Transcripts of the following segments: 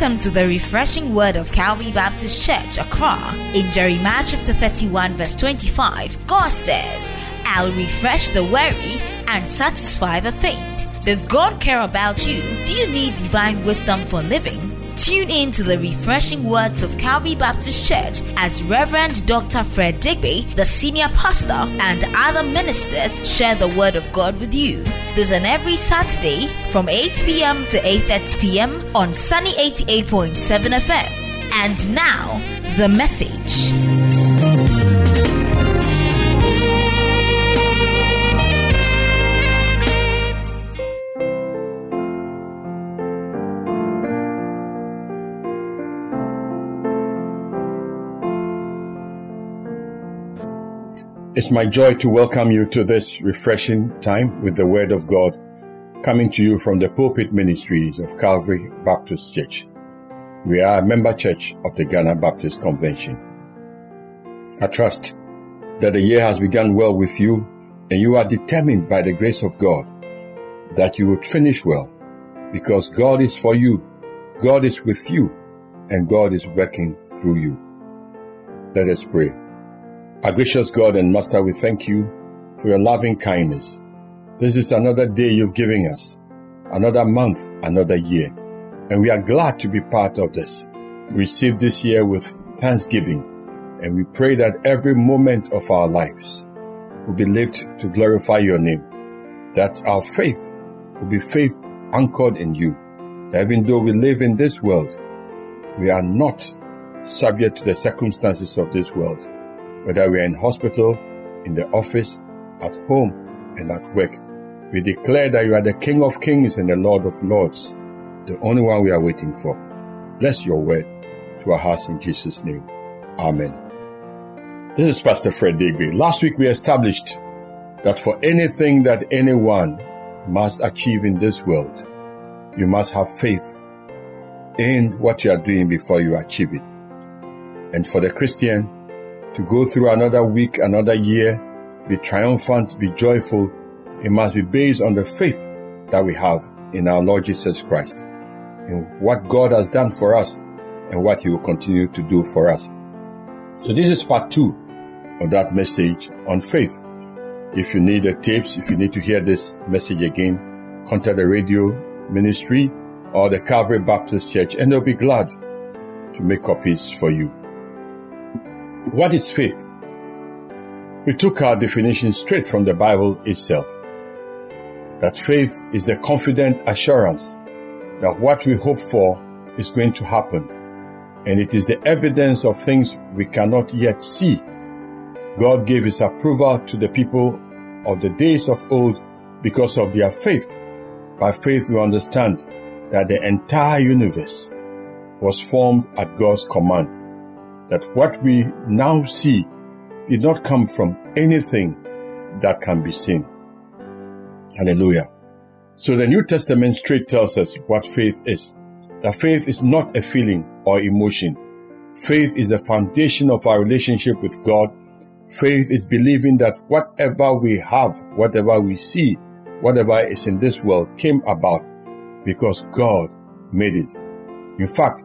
Welcome to the refreshing word of Calvary Baptist Church, Accra. In Jeremiah chapter 31, verse 25, God says, I'll refresh the weary and satisfy the faint. Does God care about you? Do you need divine wisdom for living? Tune in to the refreshing words of Calvary Baptist Church as Reverend Dr. Fred Deegbe, the senior pastor, and other ministers share the word of God with you. This is every Saturday from 8 p.m. to 8:30 p.m. on Sunny 88.7 FM. And now, the message. It's my joy to welcome you to this refreshing time with the Word of God coming to you from the pulpit ministries of Calvary Baptist Church. We are a member church of the Ghana Baptist Convention. I trust that the year has begun well with you and you are determined by the grace of God that you will finish well because God is for you, God is with you, and God is working through you. Let us pray. Our gracious God and Master, we thank you for your loving kindness. This is another day you've given us, another month, another year, and we are glad to be part of this. We receive this year with thanksgiving, and we pray that every moment of our lives will be lived to glorify your name, that our faith will be faith anchored in you, that even though we live in this world, we are not subject to the circumstances of this world whether we are in hospital, in the office, at home, and at work. We declare that you are the King of Kings and the Lord of Lords, the only one we are waiting for. Bless your word to our hearts in Jesus' name. Amen. This is Pastor Fred Deegbe. Last week we established that for anything that anyone must achieve in this world, you must have faith in what you are doing before you achieve it. And for the Christian, to go through another week, another year, be triumphant, be joyful, it must be based on the faith that we have in our Lord Jesus Christ, in what God has done for us, and what He will continue to do for us. So this is part two of that message on faith. If you need the tapes, if you need to hear this message again, contact the radio ministry or the Calvary Baptist Church, and they'll be glad to make copies for you. What is faith? We took our definition straight from the Bible itself. That faith is the confident assurance that what we hope for is going to happen, and it is the evidence of things we cannot yet see. God gave his approval to the people of the days of old because of their faith. By faith, we understand that the entire universe was formed at God's command that what we now see did not come from anything that can be seen. Hallelujah. So the New Testament straight tells us what faith is. That faith is not a feeling or emotion. Faith is the foundation of our relationship with God. Faith is believing that whatever we have, whatever we see, whatever is in this world came about because God made it. In fact,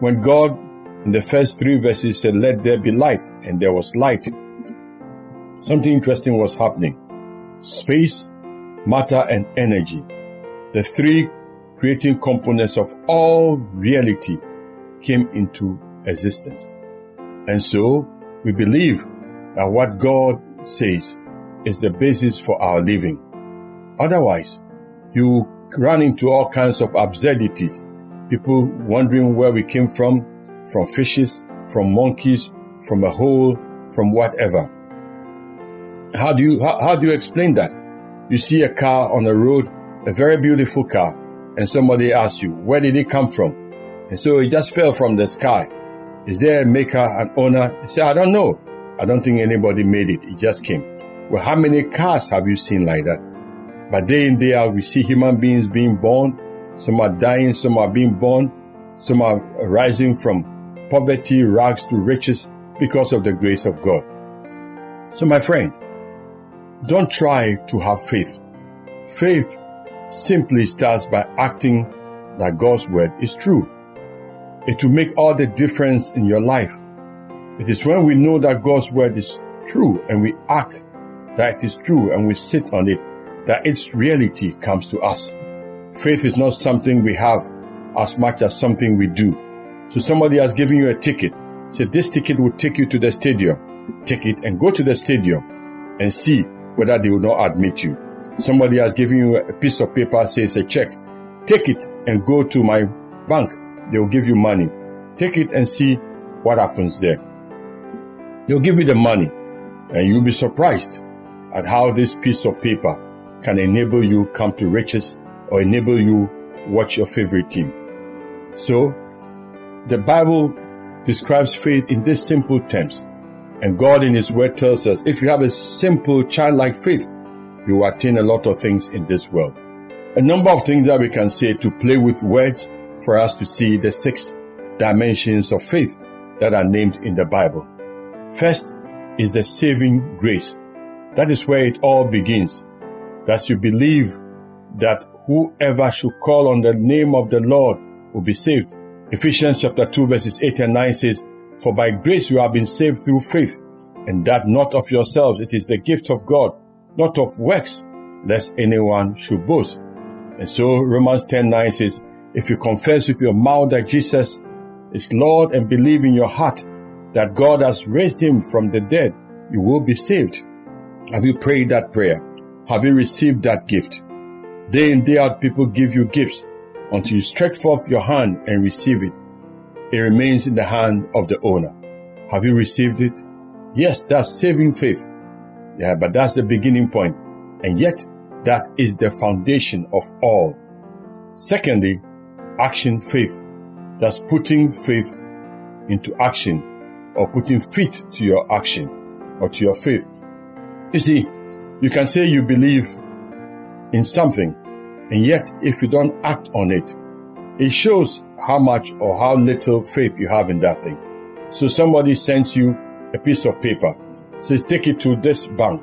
when God in the first three verses said, Let there be light, and there was light. Something interesting was happening. Space, matter, and energy, the three creating components of all reality, came into existence. And so, we believe that what God says is the basis for our living. Otherwise, you run into all kinds of absurdities. People wondering where we came from, from fishes, from monkeys, from a hole, from whatever. How do you, how, how do you explain that? You see a car on the road, a very beautiful car, and somebody asks you, where did it come from? And so it just fell from the sky. Is there a maker, and owner? You say, I don't know. I don't think anybody made it. It just came. Well, how many cars have you seen like that? But day in, day out, we see human beings being born. Some are dying, some are being born, some are rising from poverty, rags to riches because of the grace of God. So my friend, don't try to have faith. Faith simply starts by acting that God's word is true. It will make all the difference in your life. It is when we know that God's word is true and we act that it is true and we sit on it that its reality comes to us. Faith is not something we have as much as something we do. So somebody has given you a ticket. Said this ticket will take you to the stadium. Take it and go to the stadium and see whether they will not admit you. Somebody has given you a piece of paper, says a check. Take it and go to my bank. They will give you money. Take it and see what happens there. They'll give you the money and you'll be surprised at how this piece of paper can enable you come to riches or enable you watch your favorite team. So the Bible describes faith in these simple terms. And God in His Word tells us if you have a simple childlike faith, you will attain a lot of things in this world. A number of things that we can say to play with words for us to see the six dimensions of faith that are named in the Bible. First is the saving grace. That is where it all begins. That you believe that whoever should call on the name of the Lord will be saved. Ephesians chapter 2 verses 8 and 9 says, For by grace you have been saved through faith, and that not of yourselves, it is the gift of God, not of works, lest anyone should boast. And so Romans 10 9 says, If you confess with your mouth that Jesus is Lord and believe in your heart that God has raised him from the dead, you will be saved. Have you prayed that prayer? Have you received that gift? Day in, day out, people give you gifts until you stretch forth your hand and receive it. It remains in the hand of the owner. Have you received it? Yes, that's saving faith. Yeah, but that's the beginning point. And yet, that is the foundation of all. Secondly, action faith. That's putting faith into action or putting feet to your action or to your faith. You see, you can say you believe in something, and yet if you don't act on it, it shows how much or how little faith you have in that thing. So somebody sends you a piece of paper, says take it to this bank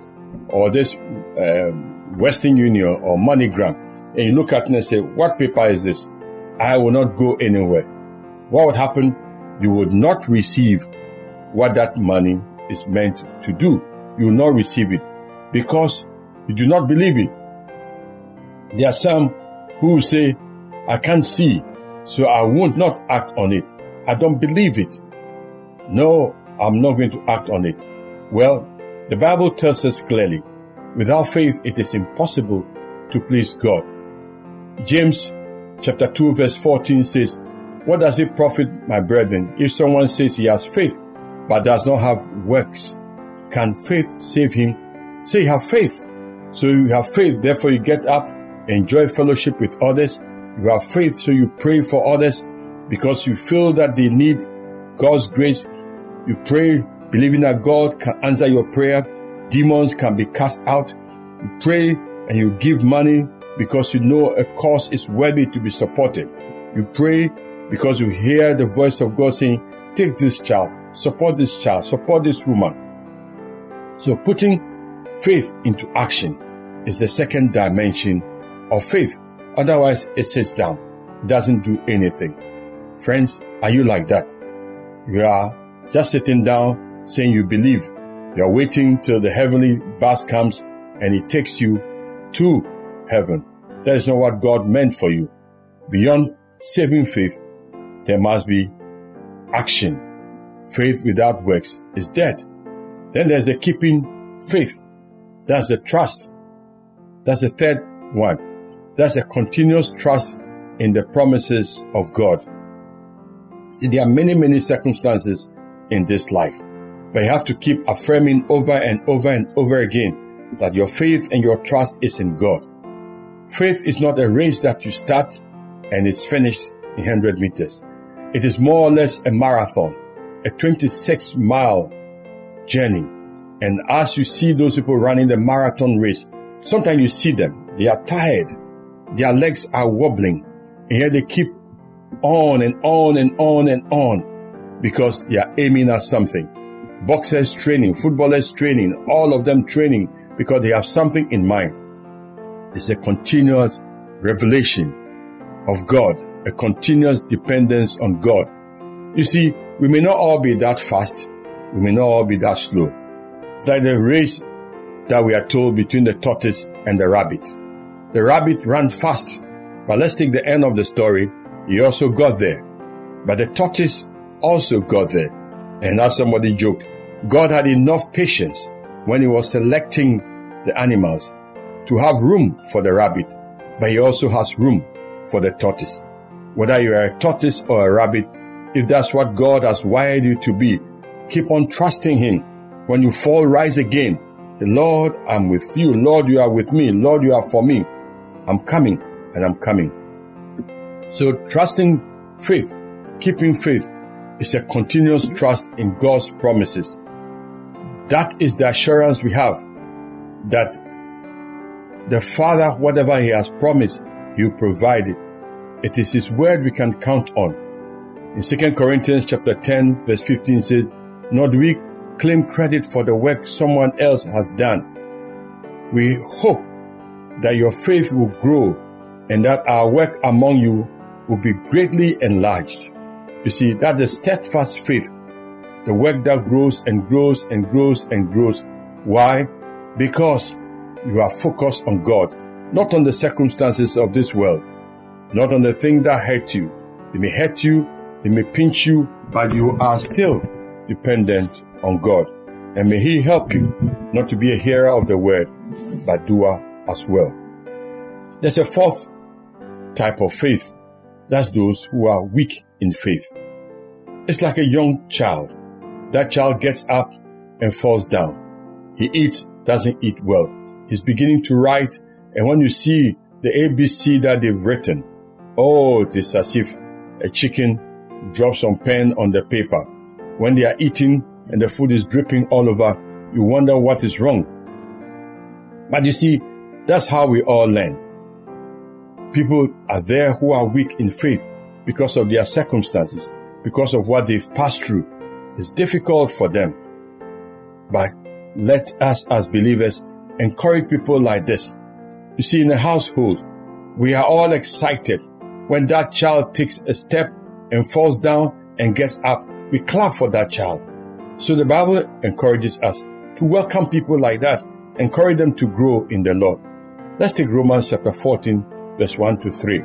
or this uh, Western Union or MoneyGram, and you look at it and say, what paper is this? I will not go anywhere. What would happen? You would not receive what that money is meant to do. You will not receive it because you do not believe it. There are some who say, I can't see, so I won't not act on it. I don't believe it. No, I'm not going to act on it. Well, the Bible tells us clearly, without faith it is impossible to please God. James chapter 2 verse 14 says, What does it profit, my brethren, if someone says he has faith, but does not have works? Can faith save him? Say you have faith. So you have faith, therefore you get up, enjoy fellowship with others. You have faith, so you pray for others because you feel that they need God's grace. You pray, believing that God can answer your prayer. Demons can be cast out. You pray and you give money because you know a cause is worthy to be supported. You pray because you hear the voice of God saying, take this child, support this child, support this woman. So putting faith into action is the second dimension of faith. Otherwise, it sits down, doesn't do anything. Friends, are you like that? You are just sitting down saying you believe. You are waiting till the heavenly bus comes and it takes you to heaven. That is not what God meant for you. Beyond saving faith, there must be action. Faith without works is dead. Then there's the keeping faith. That's the trust. That's the third one. That's a continuous trust in the promises of God. There are many, many circumstances in this life, but you have to keep affirming over and over and over again that your faith and your trust is in God. Faith is not a race that you start and it's finished in 100 meters. It is more or less a marathon, a 26 mile journey. And as you see those people running the marathon race, sometimes you see them, they are tired, their legs are wobbling, and yet they keep on and on and on and on because they are aiming at something. Boxers training, footballers training, all of them training because they have something in mind. It's a continuous revelation of God, a continuous dependence on God. You see, we may not all be that fast. We may not all be that slow. It's like the race that we are told between the tortoise and the rabbit. The rabbit ran fast, but let's take the end of the story. He also got there. But the tortoise also got there. And as somebody joked, God had enough patience when he was selecting the animals to have room for the rabbit, but he also has room for the tortoise. Whether you are a tortoise or a rabbit, if that's what God has wired you to be, keep on trusting him. When you fall, rise again. The Lord, I'm with you. Lord, you are with me. Lord, you are for me. I'm coming and I'm coming. So trusting faith, keeping faith is a continuous trust in God's promises. That is the assurance we have that the Father, whatever He has promised, He will provide it. It is His word we can count on. In 2 Corinthians chapter 10 verse 15 says, do we claim credit for the work someone else has done. We hope that your faith will grow and that our work among you will be greatly enlarged. You see, that the steadfast faith, the work that grows and grows and grows and grows. Why? Because you are focused on God, not on the circumstances of this world, not on the thing that hurt you. They may hurt you, they may pinch you, but you are still dependent on God. And may He help you not to be a hearer of the word, but doer as well. There's a fourth type of faith. That's those who are weak in faith. It's like a young child. That child gets up and falls down. He eats, doesn't eat well. He's beginning to write, and when you see the ABC that they've written, oh, it is as if a chicken drops some pen on the paper. When they are eating and the food is dripping all over, you wonder what is wrong. But you see, that's how we all learn. People are there who are weak in faith because of their circumstances, because of what they've passed through. It's difficult for them. But let us as believers encourage people like this. You see, in a household, we are all excited when that child takes a step and falls down and gets up. We clap for that child. So the Bible encourages us to welcome people like that, encourage them to grow in the Lord. Let's take Romans chapter 14, verse 1 to 3.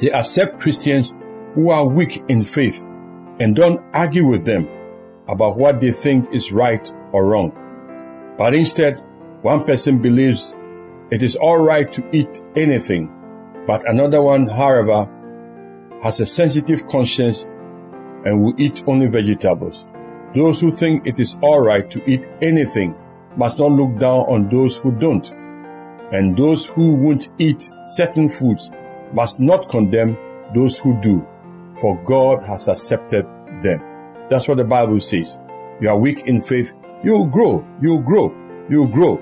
They accept Christians who are weak in faith and don't argue with them about what they think is right or wrong. But instead, one person believes it is alright to eat anything, but another one, however, has a sensitive conscience and will eat only vegetables. Those who think it is alright to eat anything must not look down on those who don't. And those who won't eat certain foods must not condemn those who do, for God has accepted them. That's what the Bible says. You are weak in faith, you'll grow, you'll grow, you'll grow.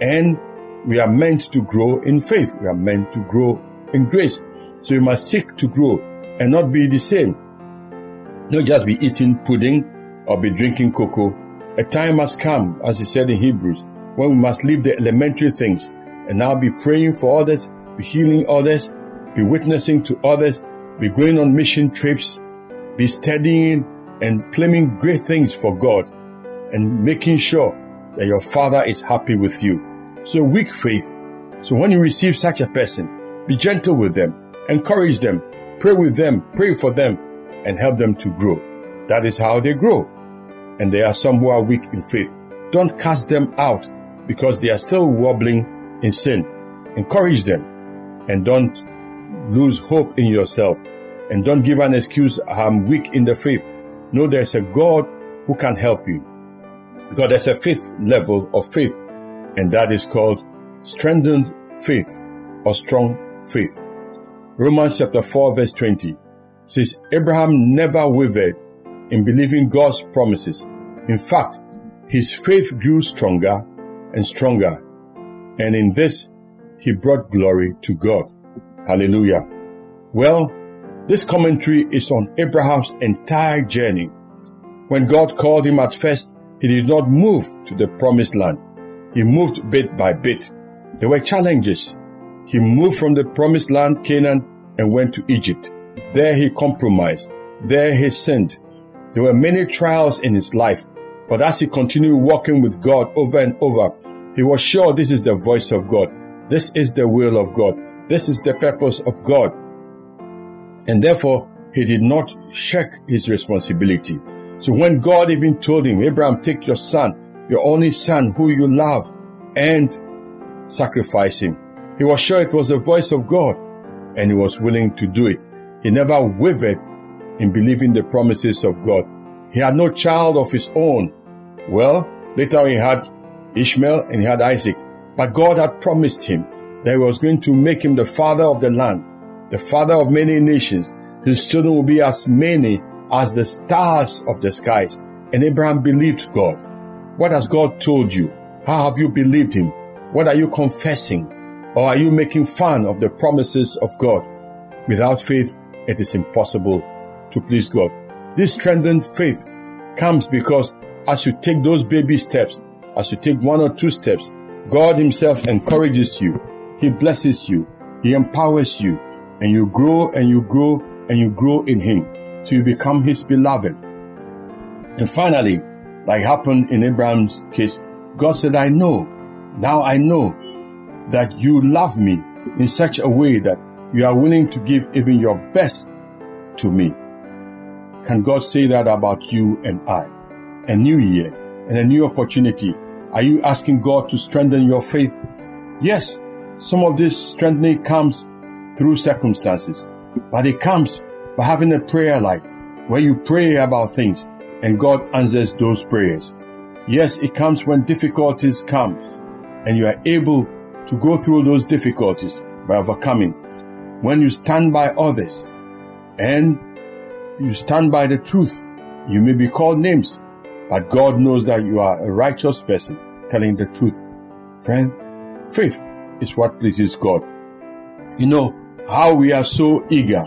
And we are meant to grow in faith. We are meant to grow in grace. So you must seek to grow and not be the same. Not just be eating pudding or be drinking cocoa. A time must come, as he said in Hebrews, when we must leave the elementary things and now be praying for others, be healing others, be witnessing to others, be going on mission trips, be studying and claiming great things for God and making sure that your father is happy with you. So weak faith. So when you receive such a person, be gentle with them, encourage them, pray with them, pray for them, and help them to grow. That is how they grow. And there are some who are weak in faith. Don't cast them out because they are still wobbling in sin. Encourage them and don't lose hope in yourself and don't give an excuse, I'm weak in the faith. No, there's a God who can help you. Because there's a fifth level of faith, and that is called strengthened faith or strong faith. Romans chapter 4 verse 20 says Abraham never wavered in believing God's promises. In fact, his faith grew stronger and stronger. And in this, he brought glory to God. Hallelujah. Well, this commentary is on Abraham's entire journey. When God called him at first, he did not move to the promised land. He moved bit by bit. There were challenges. He moved from the promised land, Canaan, and went to Egypt. There he compromised. there he sinned. There were many trials in his life, but as he continued walking with God over and over, he was sure this is the voice of God. This is the will of God. This is the purpose of God. And therefore, he did not shirk his responsibility. So when God even told him, Abraham, take your son, your only son who you love, and sacrifice him, he was sure it was the voice of God and he was willing to do it. He never wavered in believing the promises of God. He had no child of his own. Well, later he had Ishmael and he had Isaac, but God had promised him that he was going to make him the father of the land, the father of many nations. His children will be as many as the stars of the skies. And Abraham believed God. What has God told you? How have you believed him? What are you confessing? Or are you making fun of the promises of God? Without faith, it is impossible to please God. This strengthened faith comes because as you take those baby steps, as you take one or two steps, God Himself encourages you. He blesses you. He empowers you. And you grow and you grow and you grow in Him. So you become His beloved. And finally, like happened in Abraham's case, God said, I know, now I know that you love me in such a way that you are willing to give even your best to me. Can God say that about you and I? A new year and a new opportunity. Are you asking God to strengthen your faith? Yes, some of this strengthening comes through circumstances, but it comes by having a prayer life where you pray about things and God answers those prayers. Yes, it comes when difficulties come and you are able to go through those difficulties by overcoming. When you stand by others and you stand by the truth, you may be called names, but God knows that you are a righteous person telling the truth. Friend, faith is what pleases God. You know how we are so eager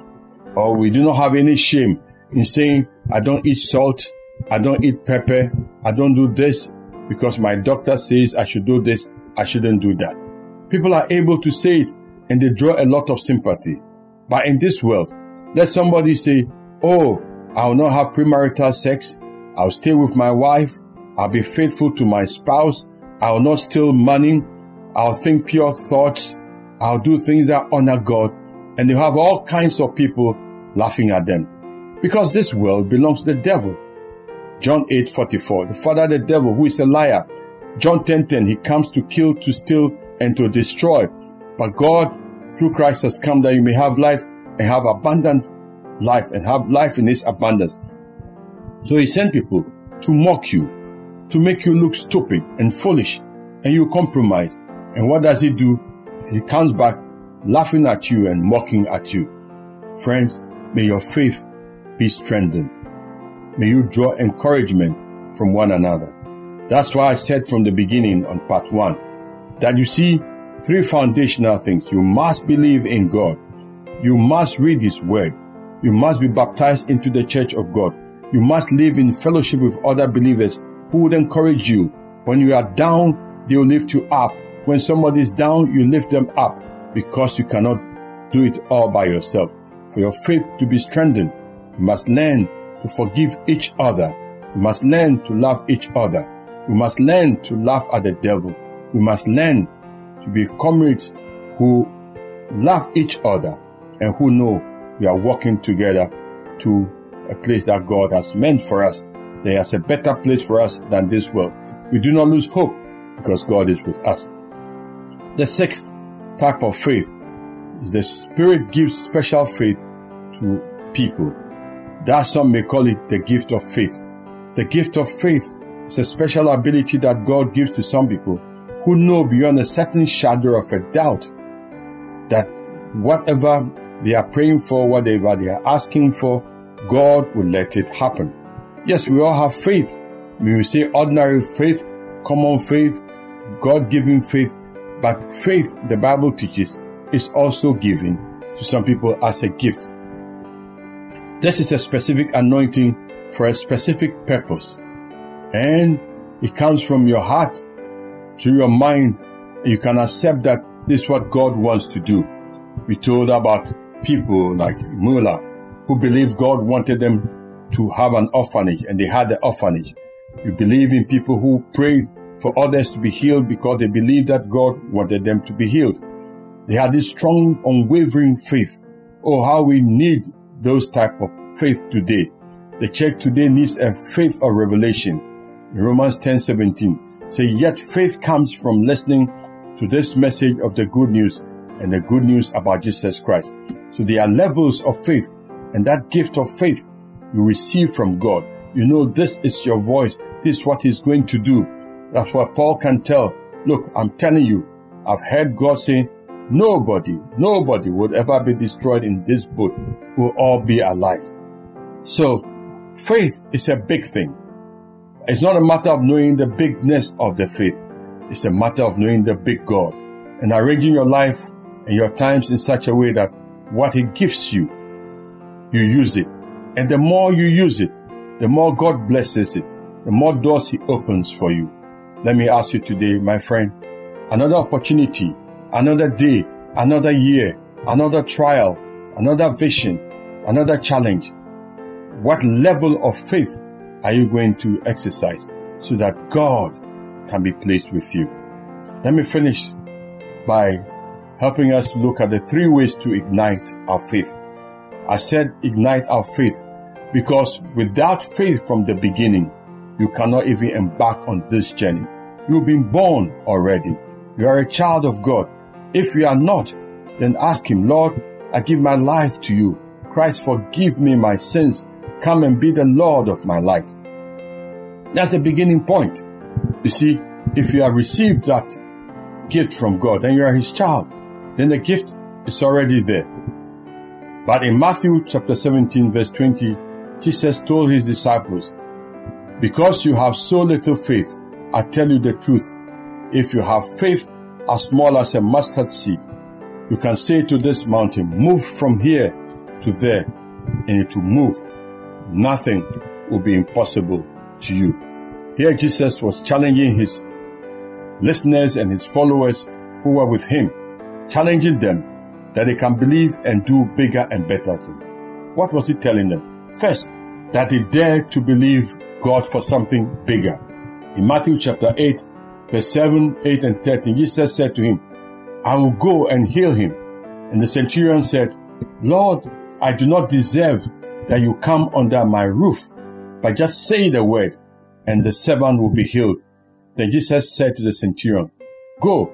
or we do not have any shame in saying, I don't eat salt, I don't eat pepper, I don't do this because my doctor says I should do this, I shouldn't do that. People are able to say it and they draw a lot of sympathy. But in this world, let somebody say, Oh, I'll not have premarital sex. I'll stay with my wife. I'll be faithful to my spouse. I'll not steal money. I'll think pure thoughts. I'll do things that honor God. And you have all kinds of people laughing at them. Because this world belongs to the devil. John 8 44. The father of the devil, who is a liar. John 10 10. He comes to kill, to steal, and to destroy. But God, through Christ, has come that you may have life and have abundant life and have life in His abundance. So He sent people to mock you, to make you look stupid and foolish, and you compromise. And what does He do? He comes back laughing at you and mocking at you. Friends, may your faith be strengthened. May you draw encouragement from one another. That's why I said from the beginning on part one that you see three foundational things. You must believe in God. You must read His Word. You must be baptized into the church of God. You must live in fellowship with other believers who would encourage you. When you are down, they will lift you up. When somebody is down, you lift them up because you cannot do it all by yourself. For your faith to be strengthened, you must learn to forgive each other. You must learn to love each other. You must learn to laugh at the devil. You must learn to be comrades who love each other and who know we are walking together to a place that God has meant for us. There is a better place for us than this world. We do not lose hope because God is with us. The sixth type of faith is the Spirit gives special faith to people. That some may call it the gift of faith. The gift of faith is a special ability that God gives to some people who know beyond a certain shadow of a doubt that whatever they are praying for, whatever they are asking for, God will let it happen. Yes, we all have faith. We say ordinary faith, common faith, God given faith, but faith, the Bible teaches, is also given to some people as a gift. This is a specific anointing for a specific purpose. And it comes from your heart to your mind. You can accept that this is what God wants to do. We told about people like Muller, who believed God wanted them to have an orphanage and they had the orphanage. You believe in people who prayed for others to be healed because they believed that God wanted them to be healed. They had this strong, unwavering faith. Oh, how we need those type of faith today. The church today needs a faith of revelation. In Romans 10 17 say, Yet faith comes from listening to this message of the good news and the good news about Jesus Christ. So there are levels of faith, and that gift of faith you receive from God. You know, this is your voice. This is what He's going to do. That's what Paul can tell. Look, I'm telling you, I've heard God saying, nobody, nobody would ever be destroyed in this boat. We'll all be alive. So, faith is a big thing. It's not a matter of knowing the bigness of the faith. It's a matter of knowing the big God and arranging your life and your times in such a way that what He gives you, you use it. And the more you use it, the more God blesses it, the more doors He opens for you. Let me ask you today, my friend, another opportunity, another day, another year, another trial, another vision, another challenge. What level of faith are you going to exercise so that God can be pleased with you? Let me finish by helping us to look at the three ways to ignite our faith. I said ignite our faith because without faith from the beginning, you cannot even embark on this journey. You've been born already. You are a child of God. If you are not, then ask Him, Lord, I give my life to you. Christ, forgive me my sins. Come and be the Lord of my life. That's the beginning point. You see, if you have received that gift from God and you are His child, then the gift is already there. But in Matthew chapter 17 verse 20, Jesus told his disciples, because you have so little faith, I tell you the truth. If you have faith as small as a mustard seed, you can say to this mountain, move from here to there, and it will move. Nothing will be impossible to you. Here Jesus was challenging his listeners and his followers who were with him challenging them that they can believe and do bigger and better things. What was he telling them? First, that they dare to believe God for something bigger. In Matthew chapter 8, verse 7, 8, and 13, Jesus said to him, I will go and heal him. And the centurion said, Lord, I do not deserve that you come under my roof, but just say the word, and the servant will be healed. Then Jesus said to the centurion, Go,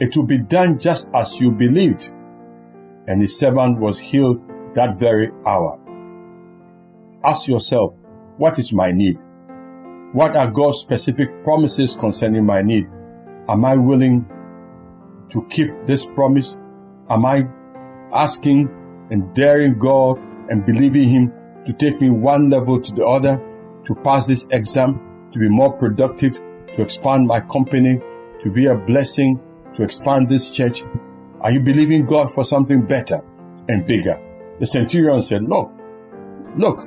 it will be done just as you believed. And his servant was healed that very hour. Ask yourself, what is my need? What are God's specific promises concerning my need? Am I willing to keep this promise? Am I asking and daring God and believing Him to take me one level to the other, to pass this exam, to be more productive, to expand my company, to be a blessing, to expand this church? Are you believing God for something better and bigger? The centurion said, Look, look,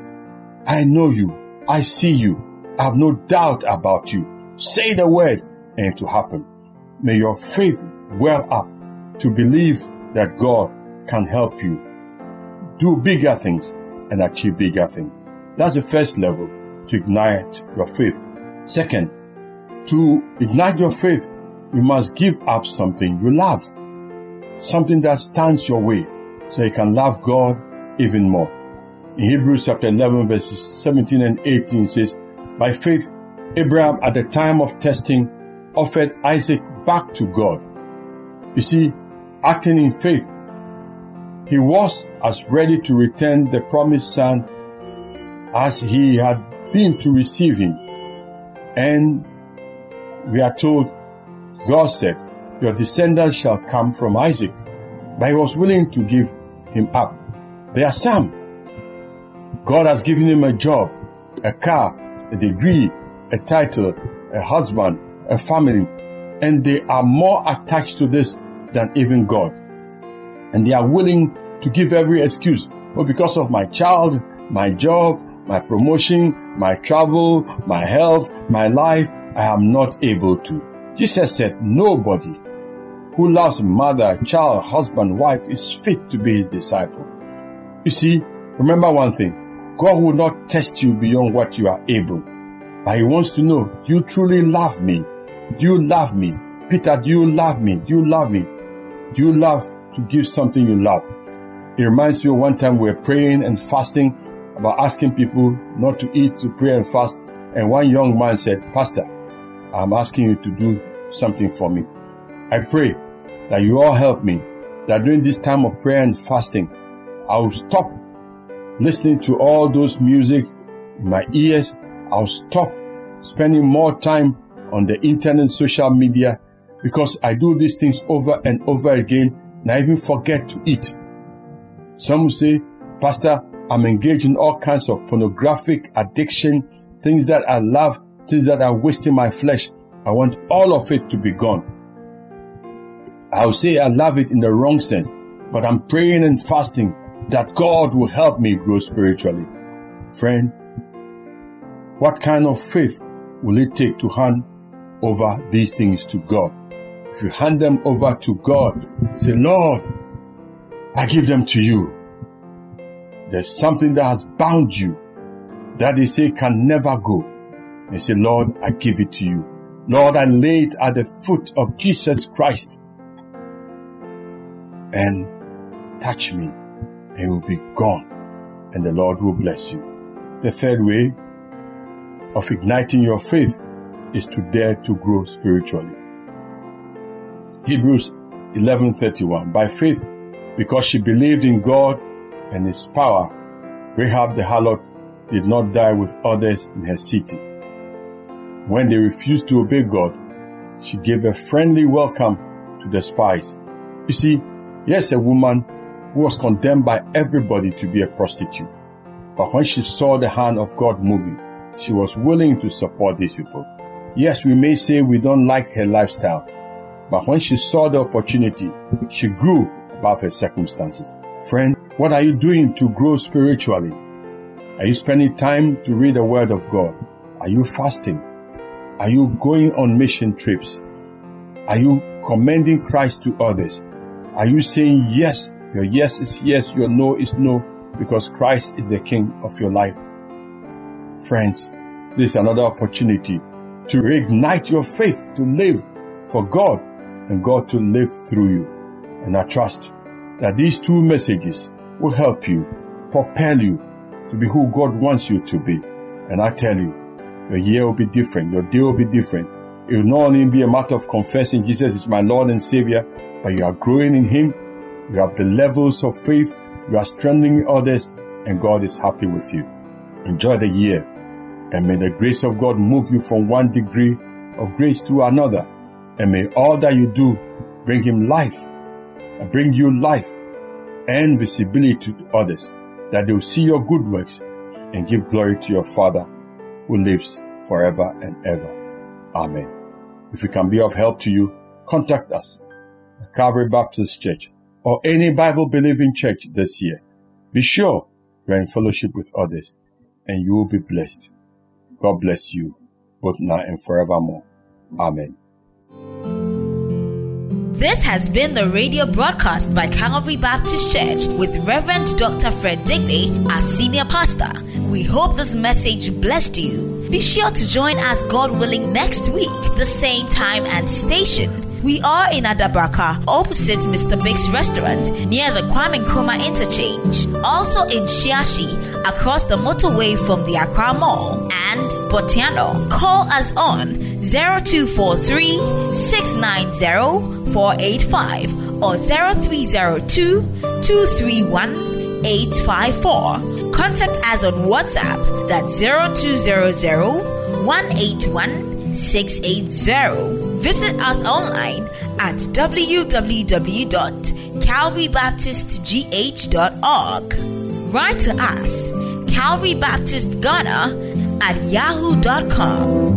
I know you. I see you. I have no doubt about you. Say the word and it will happen. May your faith well up to believe that God can help you do bigger things and achieve bigger things. That's the first level to ignite your faith. Second, to ignite your faith, you must give up something you love. Something that stands your way so you can love God even more. In Hebrews chapter 11 verses 17 and 18 says, By faith, Abraham at the time of testing offered Isaac back to God. You see, acting in faith, he was as ready to return the promised son as he had been to receive him. And we are told God said, Your descendants shall come from Isaac. But he was willing to give him up. There are some. God has given him a job, a car, a degree, a title, a husband, a family, and they are more attached to this than even God. And they are willing to give every excuse. Well, because of my child, my job, my promotion, my travel, my health, my life, I am not able to. Jesus said, Nobody who loves mother, child, husband, wife is fit to be his disciple. You see, Remember one thing God will not test you beyond what you are able, but He wants to know do you truly love me? Do you love me? Peter, do you love me? Do you love me? Do you love to give something you love? It reminds me of one time we were praying and fasting about asking people not to eat, to pray and fast. And one young man said, Pastor, I'm asking you to do something for me. I pray that you all help me, that during this time of prayer and fasting, I'll stop listening to all those music in my ears. I'll stop spending more time on the internet, social media, because I do these things over and over again and I even forget to eat. Some will say, Pastor, I'm engaged in all kinds of pornographic addiction, things that I love, things that are wasting my flesh. I want all of it to be gone. I'll say I love it in the wrong sense, but I'm praying and fasting that God will help me grow spiritually. Friend, what kind of faith will it take to hand over these things to God? If you hand them over to God, say, Lord, I give them to you. There's something that has bound you that they say can never go. They say, Lord, I give it to you. Lord, I lay it at the foot of Jesus Christ and touch me and you will be gone and the Lord will bless you. The third way of igniting your faith is to dare to grow spiritually. Hebrews 11:31 By faith because she believed in God and his power, Rahab the harlot did not die with others in her city. When they refused to obey God, she gave a friendly welcome to the spies. You see, yes, a woman who was condemned by everybody to be a prostitute. But when she saw the hand of God moving, she was willing to support these people. Yes, we may say we don't like her lifestyle, but when she saw the opportunity, she grew above her circumstances. Friend, what are you doing to grow spiritually? Are you spending time to read the Word of God? Are you fasting? Are you going on mission trips? Are you commending Christ to others? Are you saying yes? Your yes is yes, your no is no, because Christ is the King of your life. Friends, this is another opportunity to reignite your faith to live for God and God to live through you. And I trust that these two messages will help you, propel you to be who God wants you to be. And I tell you, your year will be different, your day will be different. It will not only be a matter of confessing Jesus is my Lord and Savior, but you are growing in Him, you have the levels of faith, you are strengthening others, and God is happy with you. Enjoy the year, and may the grace of God move you from one degree of grace to another, and may all that you do bring Him life and bring you life and visibility to others, that they will see your good works and give glory to your Father who lives forever and ever. Amen. If we can be of help to you, contact us at Calvary Baptist Church or any Bible believing church this year. Be sure you are in fellowship with others and you will be blessed. God bless you both now and forevermore. Amen. This has been the radio broadcast by Calvary Baptist Church with Reverend Dr. Fred Deegbe as senior pastor. We hope this message blessed you. Be sure to join us, God willing, next week, the same time and station. We are in Adabraka, opposite Mr. Big's restaurant, near the Kwame Nkrumah interchange. Also in Shiashi, across the motorway from the Accra Mall. And Botiano. Call us on 0243 690 485 or 0302 231 854. Contact us on WhatsApp that's 0200 181 680. Visit us online at www.calvarybaptistgh.org. Write to us, Calvary Baptist Ghana at yahoo.com.